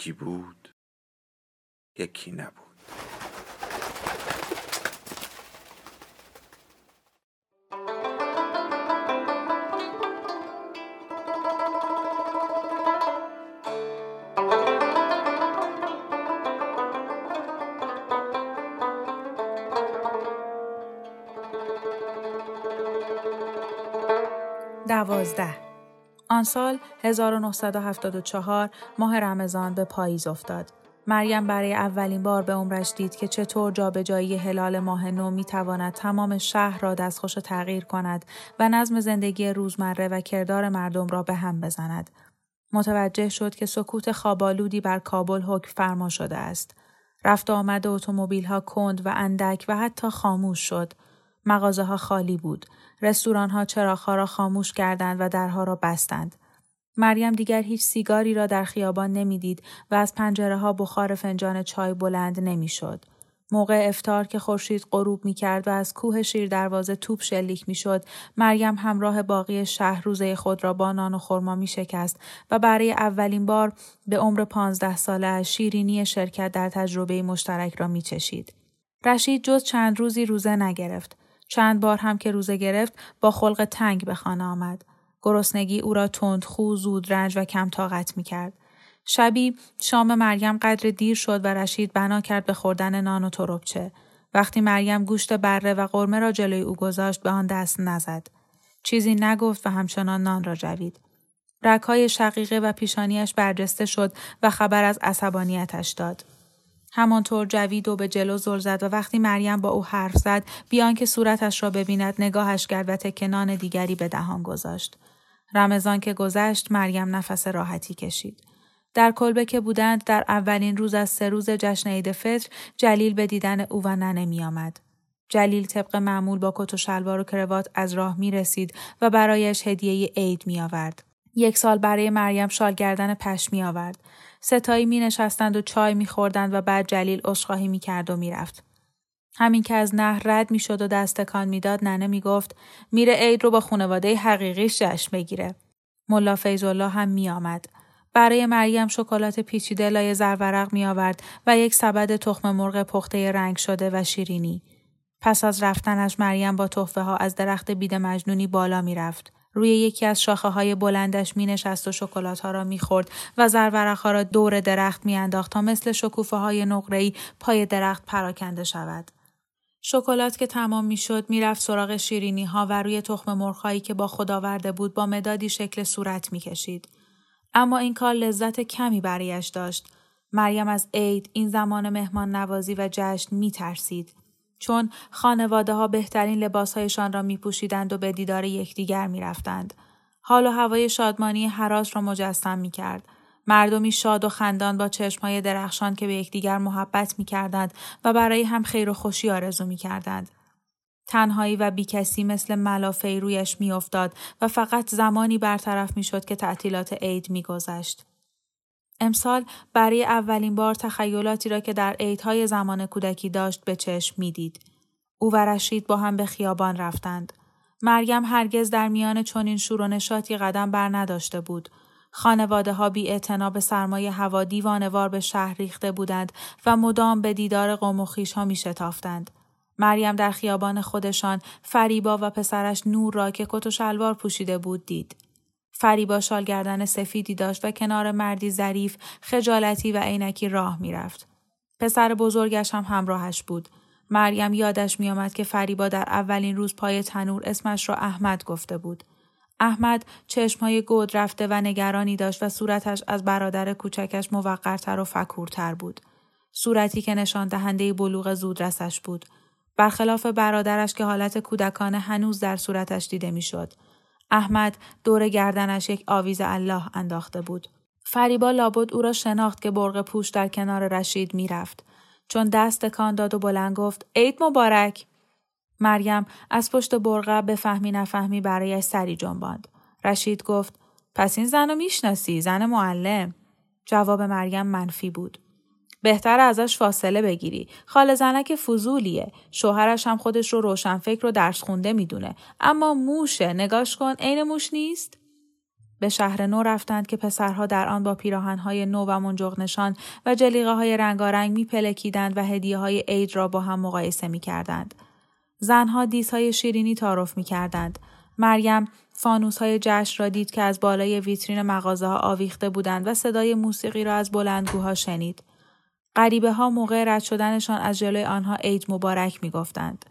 یکی بود یکی نبود. دوازده. آن سال 1974 ماه رمضان به پاییز افتاد. مریم برای اولین بار به عمرش دید که چطور جابجایی هلال ماه نو می تواند تمام شهر را دستخوش تغییر کند و نظم زندگی روزمره و کردار مردم را به هم بزند. متوجه شد که سکوت خوابالودی بر کابل حکم فرما شده است. رفت آمد اتومبیل ها کند و اندک و حتی خاموش شد. مغازه ها خالی بود. رستوران ها را خاموش کردند و درها را بستند. مریم دیگر هیچ سیگاری را در خیابان نمی‌دید و از پنجره ها بخار فنجان چای بلند نمی‌شد. موقع افتار که خورشید غروب می کرد و از کوه شیر دروازه توپ شلیک می شد، مریم همراه باقی شهر روزه خود را با نان و خرما می شکست و برای اولین بار به عمر پانزده ساله شیرینی شرکت در تجربه مشترک را می چشید. رشید جز چند روزی روزه نگرفت. چند بار هم که روزه گرفت با خلق تنگ به خانه آمد. گرسنگی او را تندخو، زود رنج و کم طاقت می کرد. شبی شام مریم قدر دیر شد و رشید بنا کرد به خوردن نان و تربچه. وقتی مریم گوشت بره و قرمه را جلوی او گذاشت به آن دست نزد. چیزی نگفت و همچنان نان را جوید. رکهای شقیقه و پیشانیش برجسته شد و خبر از عصبانیتش داد. همانطور جوید و به جلو زل زد و وقتی مریم با او حرف زد بیان که صورتش را ببیند نگاهش کرد و تکنان دیگری به دهان گذاشت. رمضان که گذشت مریم نفس راحتی کشید. در کلبه که بودند در اولین روز از سه روز جشن عید فطر جلیل به دیدن او و ننه می آمد. جلیل طبق معمول با کت و شلوار و کروات از راه می رسید و برایش هدیه عید می آورد. یک سال برای مریم شال گردن پشمی آورد. ستایی می نشستند و چای می خوردند و بعد جلیل عشقاهی می کرد و می رفت. همین که از نهر رد می شد و دستکان می‌داد ننه می گفت میره عید رو با خانواده حقیقیش جشن بگیره. ملا فیضالله هم می آمد. برای مریم شکلات پیچیده لای زرورق می آورد و یک سبد تخم مرغ پخته رنگ شده و شیرینی. پس از رفتنش مریم با تحفه ها از درخت بید مجنونی بالا می رفت. روی یکی از شاخه های بلندش می نشست و شکلات ها را می خورد و زرورق ها را دور درخت می انداخت تا مثل شکوفه های نقره‌ای پای درخت پراکنده شود. شکلات که تمام می شد می رفت سراغ شیرینی ها و روی تخم مرخایی که با خدا ورده بود با مدادی شکل صورت می کشید. اما این کار لذت کمی برایش داشت. مریم از عید این زمان مهمان نوازی و جشن می ترسید. چون خانواده ها بهترین لباسهایشان را می پوشیدند و به دیدار یکدیگر می رفتند. حال و هوای شادمانی حراس را مجسم می کرد. مردمی شاد و خندان با چشمهای درخشان که به یکدیگر محبت می کردند و برای هم خیر و خوشی آرزو می کردند. تنهایی و بیکسی مثل ملافه رویش میافتاد و فقط زمانی برطرف می‌شد که تعطیلات عید میگذشت. امسال برای اولین بار تخیلاتی را که در عیدهای زمان کودکی داشت به چشم می‌دید. او و رشید با هم به خیابان رفتند. مریم هرگز در میان چنین شور و نشاطی قدم بر نداشته بود. خانواده ها بی به سرمایه هوا دیوانوار به شهر ریخته بودند و مدام به دیدار قوم و خیش ها می شتافتند. مریم در خیابان خودشان فریبا و پسرش نور را که کت و شلوار پوشیده بود دید. فریبا شالگردن سفیدی داشت و کنار مردی ظریف خجالتی و عینکی راه می‌رفت. پسر بزرگش هم همراهش بود. مریم یادش میآمد که فریبا در اولین روز پای تنور اسمش را احمد گفته بود. احمد چشمهای گود رفته و نگرانی داشت و صورتش از برادر کوچکش موقرتر و فکورتر بود. صورتی که نشان دهنده بلوغ زودرسش بود. برخلاف برادرش که حالت کودکانه هنوز در صورتش دیده می‌شد. احمد دور گردنش یک آویز الله انداخته بود. فریبا لابد او را شناخت که برغ پوش در کنار رشید می‌رفت. چون دست کان داد و بلند گفت عید مبارک مریم از پشت برغه به فهمی نفهمی برایش سری جنباند. رشید گفت پس این زن رو می‌شناسی زن معلم جواب مریم منفی بود بهتر ازش فاصله بگیری. خاله زنک فضولیه. شوهرش هم خودش رو روشنفکر رو درس خونده می‌دونه. اما موشه. نگاش کن. عین موش نیست؟ به شهر نو رفتند که پسرها در آن با پیراهنهای نو و منجغ نشان و جلیقه های رنگارنگ میپلکیدند و هدیه های عید را با هم مقایسه می‌کردند. زنها دیسهای شیرینی تعارف می‌کردند. مریم فانوس های جشن را دید که از بالای ویترین مغازه ها آویخته بودند و صدای موسیقی را از بلندگوها شنید. غریبه ها موقع رد شدنشان از جلوی آنها عید مبارک می گفتند.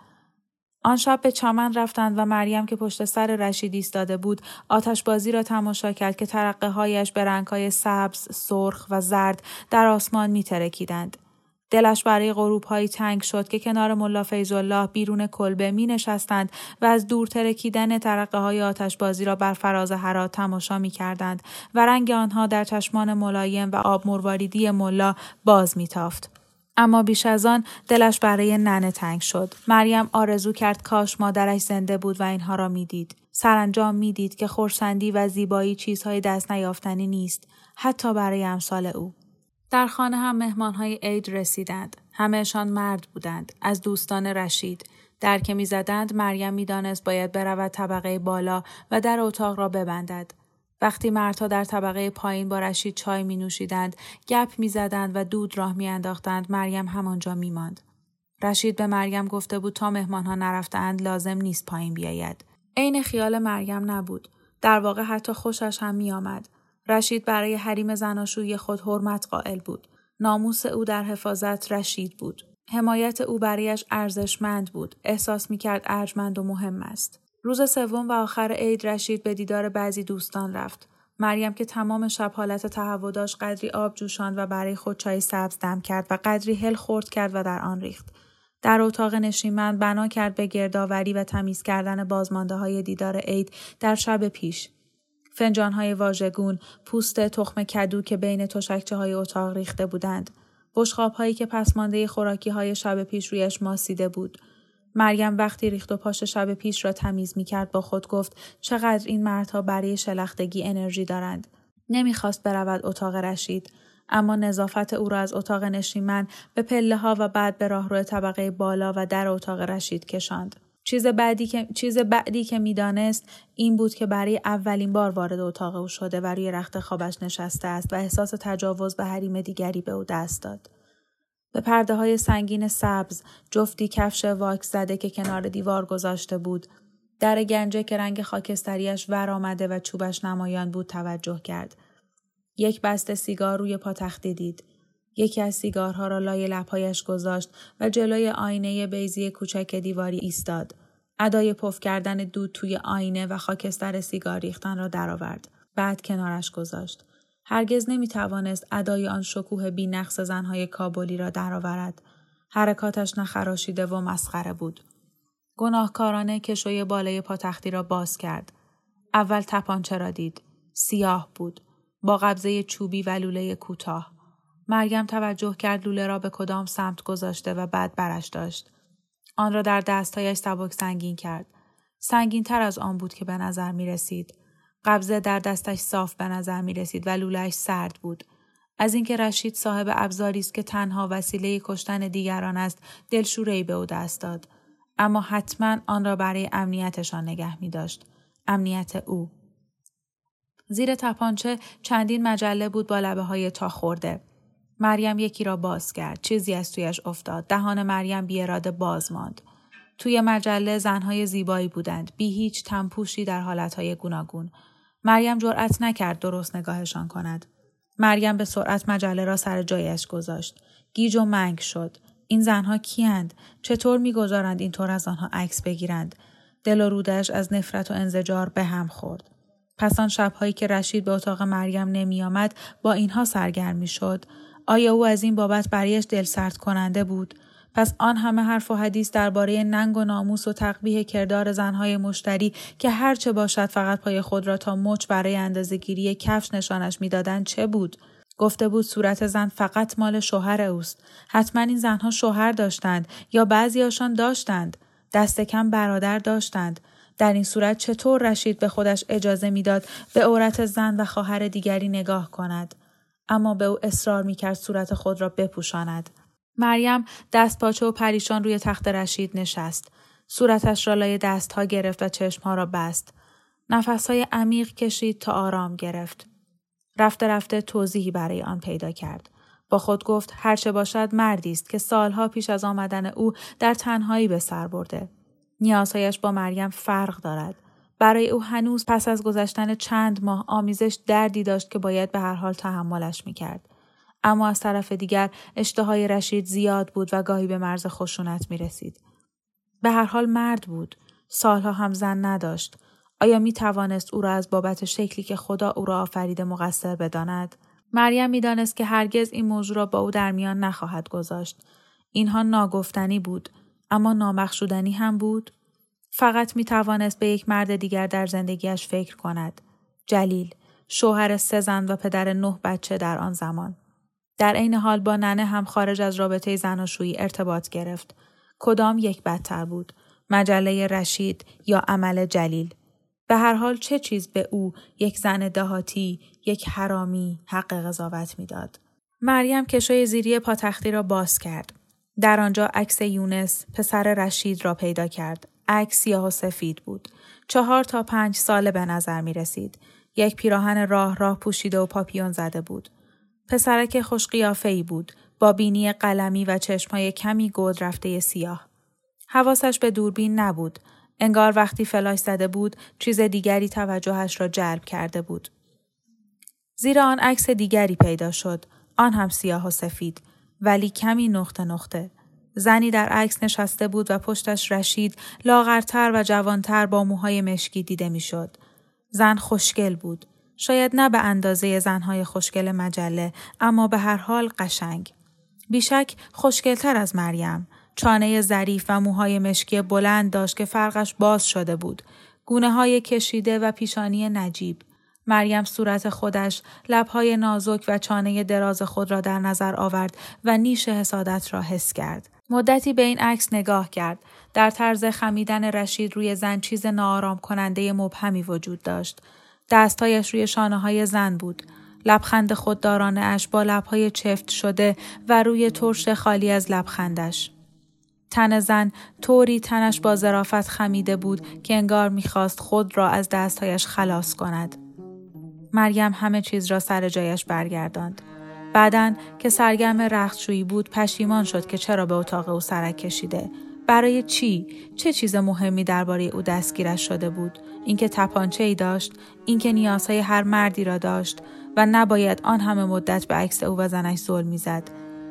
آن شب به چمن رفتند و مریم که پشت سر رشید ایستاده بود آتش بازی را تماشا کرد که ترقه هایش به رنگ های سبز، سرخ و زرد در آسمان می ترکیدند. دلش برای غروب هایی تنگ شد که کنار ملا الله بیرون کلبه می نشستند و از دور ترکیدن ترقه های آتش بازی را بر فراز هرات تماشا می کردند و رنگ آنها در چشمان ملایم و آب مرواریدی ملا باز می تافت. اما بیش از آن دلش برای ننه تنگ شد. مریم آرزو کرد کاش مادرش زنده بود و اینها را می‌دید. سرانجام می‌دید که خورسندی و زیبایی چیزهای دست نیافتنی نیست حتی برای امثال او. در خانه هم مهمانهای عید رسیدند. همهشان مرد بودند. از دوستان رشید. در که می‌زدند مریم می‌دانست باید برود طبقه بالا و در اتاق را ببندد. وقتی مردها در طبقه پایین با رشید چای می نوشیدند، گپ می زدند و دود راه می انداختند، مریم همانجا می ماند. رشید به مریم گفته بود تا مهمانها نرفتند لازم نیست پایین بیاید. عین خیال مریم نبود. در واقع حتی خوشش هم می آمد. رشید برای حریم زناشوی خود حرمت قائل بود. ناموس او در حفاظت رشید بود. حمایت او برایش ارزشمند بود. احساس می کرد ارجمند و مهم است. روز سوم و آخر عید رشید به دیدار بعضی دوستان رفت. مریم که تمام شب حالت تهوع داشت قدری آب جوشاند و برای خود چای سبز دم کرد و قدری هل خورد کرد و در آن ریخت. در اتاق نشیمن بنا کرد به گردآوری و تمیز کردن بازمانده های دیدار عید در شب پیش. فنجان های واژگون، پوست تخم کدو که بین تشکچه های اتاق ریخته بودند. بشخاب هایی که پسمانده خوراکی های شب پیش رویش ماسیده بود. مریم وقتی ریخت و پاش شب پیش را تمیز می کرد با خود گفت چقدر این مردها برای شلختگی انرژی دارند. نمی‌خواست برود اتاق رشید. اما نظافت او را از اتاق نشیمن به پله ها و بعد به راهرو طبقه بالا و در اتاق رشید کشاند. چیز بعدی که چیز بعدی که می‌دانست این بود که برای اولین بار وارد اتاق او شده و روی رخت خوابش نشسته است و احساس تجاوز به حریم دیگری به او دست داد. به پرده های سنگین سبز جفتی کفش واکس زده که کنار دیوار گذاشته بود در گنجه که رنگ خاکستریش ور آمده و چوبش نمایان بود توجه کرد. یک بسته سیگار روی پاتختی دید. یکی از سیگارها را لای لبهایش گذاشت و جلوی آینه بیزی کوچک دیواری ایستاد. ادای پف کردن دود توی آینه و خاکستر سیگار ریختن را درآورد. بعد کنارش گذاشت. هرگز نمی توانست ادای آن شکوه بی نقص زنهای کابلی را درآورد. حرکاتش نخراشیده و مسخره بود. گناهکارانه کشوی بالای پاتختی را باز کرد. اول تپانچه را دید. سیاه بود. با قبضه چوبی و لوله کوتاه. مریم توجه کرد لوله را به کدام سمت گذاشته و بعد برش داشت. آن را در دستهایش سبک سنگین کرد. سنگین تر از آن بود که به نظر می رسید. قبضه در دستش صاف به نظر می رسید و لولهش سرد بود. از اینکه رشید صاحب ابزاری است که تنها وسیله کشتن دیگران است دلشورهای به او دست داد اما حتما آن را برای امنیتشان نگه می داشت. امنیت او. زیر تپانچه چندین مجله بود با لبه های تا خورده. مریم یکی را باز کرد. چیزی از تویش افتاد. دهان مریم بی اراده باز ماند. توی مجله زنهای زیبایی بودند. بی هیچ تنپوشی در حالتهای گوناگون. مریم جرأت نکرد درست نگاهشان کند. مریم به سرعت مجله را سر جایش گذاشت. گیج و منگ شد. این زنها کیند؟ چطور می‌گذارند اینطور از آنها عکس بگیرند؟ دل و رودش از نفرت و انزجار به هم خورد. پس آن شبهایی که رشید به اتاق مریم نمیآمد با اینها سرگرم شد. آیا او از این بابت برایش دل سرد کننده بود؟ پس آن همه حرف و حدیث درباره ننگ و ناموس و تقبیه کردار زنهای مشتری که هرچه باشد فقط پای خود را تا مچ برای اندازهگیری کفش نشانش می‌دادند چه بود؟ گفته بود صورت زن فقط مال شوهر اوست. حتما این زنها شوهر داشتند یا بعضیاشان داشتند. دست کم برادر داشتند. در این صورت چطور رشید به خودش اجازه می‌داد به عورت زن و خواهر دیگری نگاه کند؟ اما به او اصرار می‌کرد صورت خود را بپوشاند. مریم دست پاچه و پریشان روی تخت رشید نشست. صورتش را لای دستها گرفت و چشمها را بست. نفسهای عمیق کشید تا آرام گرفت. رفته رفته توضیحی برای آن پیدا کرد. با خود گفت هرچه باشد مردی است که سالها پیش از آمدن او در تنهایی به سر برده. نیازهایش با مریم فرق دارد. برای او هنوز پس از گذشتن چند ماه آمیزش دردی داشت که باید به هر حال تحملش می‌کرد. اما از طرف دیگر اشتهای رشید زیاد بود و گاهی به مرز خشونت می رسید. به هر حال مرد بود. سالها هم زن نداشت. آیا می توانست او را از بابت شکلی که خدا او را آفریده مقصر بداند؟ مریم می‌دانست که هرگز این موضوع را با او در میان نخواهد گذاشت. اینها ناگفتنی بود. اما نامخشودنی هم بود؟ فقط می توانست به یک مرد دیگر در زندگیش فکر کند. جلیل، شوهر سه زن و پدر نه بچه در آن زمان. در عین حال با ننه هم خارج از رابطه زناشویی ارتباط گرفت. کدام یک بدتر بود؟ مجله رشید یا عمل جلیل؟ به هر حال چه چیز به او یک زن دهاتی، یک حرامی حق قضاوت می‌داد؟ مریم کشوی زیری پاتختی را باز کرد. در آنجا عکس یونس پسر رشید را پیدا کرد. عکس سیاه و سفید بود. چهار تا پنج ساله به نظر می رسید. یک پیراهن راه راه پوشیده و پاپیون زده بود. پسرک خوش ای بود با بینی قلمی و چشمای کمی گود رفته سیاه. حواسش به دوربین نبود. انگار وقتی فلاش زده بود چیز دیگری توجهش را جلب کرده بود. زیر آن عکس دیگری پیدا شد. آن هم سیاه و سفید. ولی کمی نقطه نقطه. زنی در عکس نشسته بود و پشتش رشید لاغرتر و جوانتر با موهای مشکی دیده می‌شد. زن خوشگل بود. شاید نه به اندازه زنهای خوشگل مجله اما به هر حال قشنگ. بیشک خوشگلتر از مریم. چانه ظریف و موهای مشکی بلند داشت که فرقش باز شده بود. گونه های کشیده و پیشانی نجیب. مریم صورت خودش، لبهای نازک و چانه دراز خود را در نظر آورد و نیش حسادت را حس کرد. مدتی به این عکس نگاه کرد. در طرز خمیدن رشید روی زن چیز ناآرام کننده مبهمی وجود داشت. دستهایش روی شانه های زن بود. لبخند خوددارانه اش با لبهای چفت شده و روی ترش خالی از لبخندش. تن زن طوری تنش با ظرافت خمیده بود که انگار می‌خواست خود را از دستهایش خلاص کند. مریم همه چیز را سر جایش برگرداند. بعدا که سرگرم رختشویی بود پشیمان شد که چرا به اتاق او سرک کشیده. برای چی؟ چه چیز مهمی درباره او دستگیرش شده بود؟ اینکه تپانچه ای داشت اینکه نیازهای هر مردی را داشت و نباید آن همه مدت به عکس او و زنش ظلم می‌زد.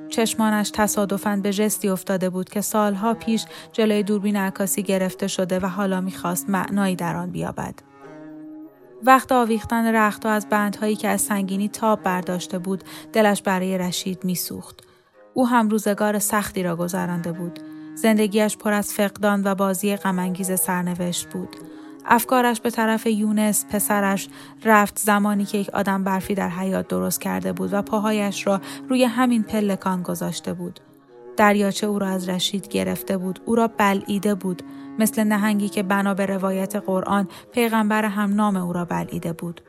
چشمانش تصادفاً به جستی افتاده بود که سالها پیش جلوی دوربین عکاسی گرفته شده و حالا می‌خواست معنایی در آن بیابد. وقت آویختن رختها از بندهایی که از سنگینی تاب برداشته بود دلش برای رشید میسوخت. او هم روزگار سختی را گذرانده بود. زندگیش پر از فقدان و بازی غمانگیز سرنوشت بود. افکارش به طرف یونس پسرش رفت زمانی که یک آدم برفی در حیات درست کرده بود و پاهایش را روی همین پلکان گذاشته بود. دریاچه او را از رشید گرفته بود او را بلعیده بود مثل نهنگی که بنا به روایت قرآن پیغمبر هم نام او را بلعیده بود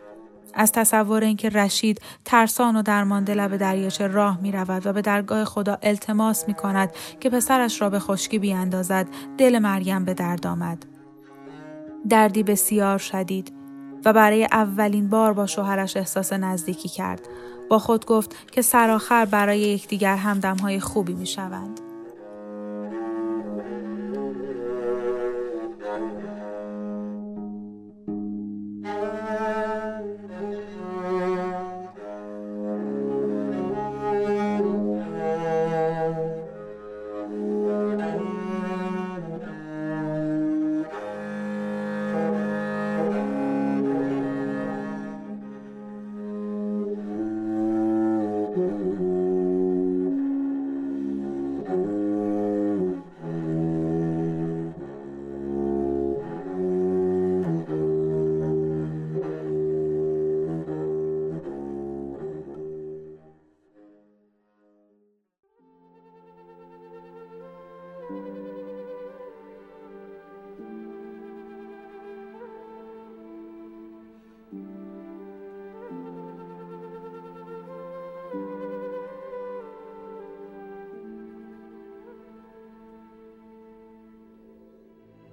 از تصور اینکه رشید ترسان و درمانده لب دریاچه راه می رود و به درگاه خدا التماس می کند که پسرش را به خشکی بیاندازد دل مریم به درد آمد. دردی بسیار شدید و برای اولین بار با شوهرش احساس نزدیکی کرد. با خود گفت که سرآخر برای یکدیگر همدمهای خوبی می شوند.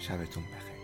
شبتون بخیر.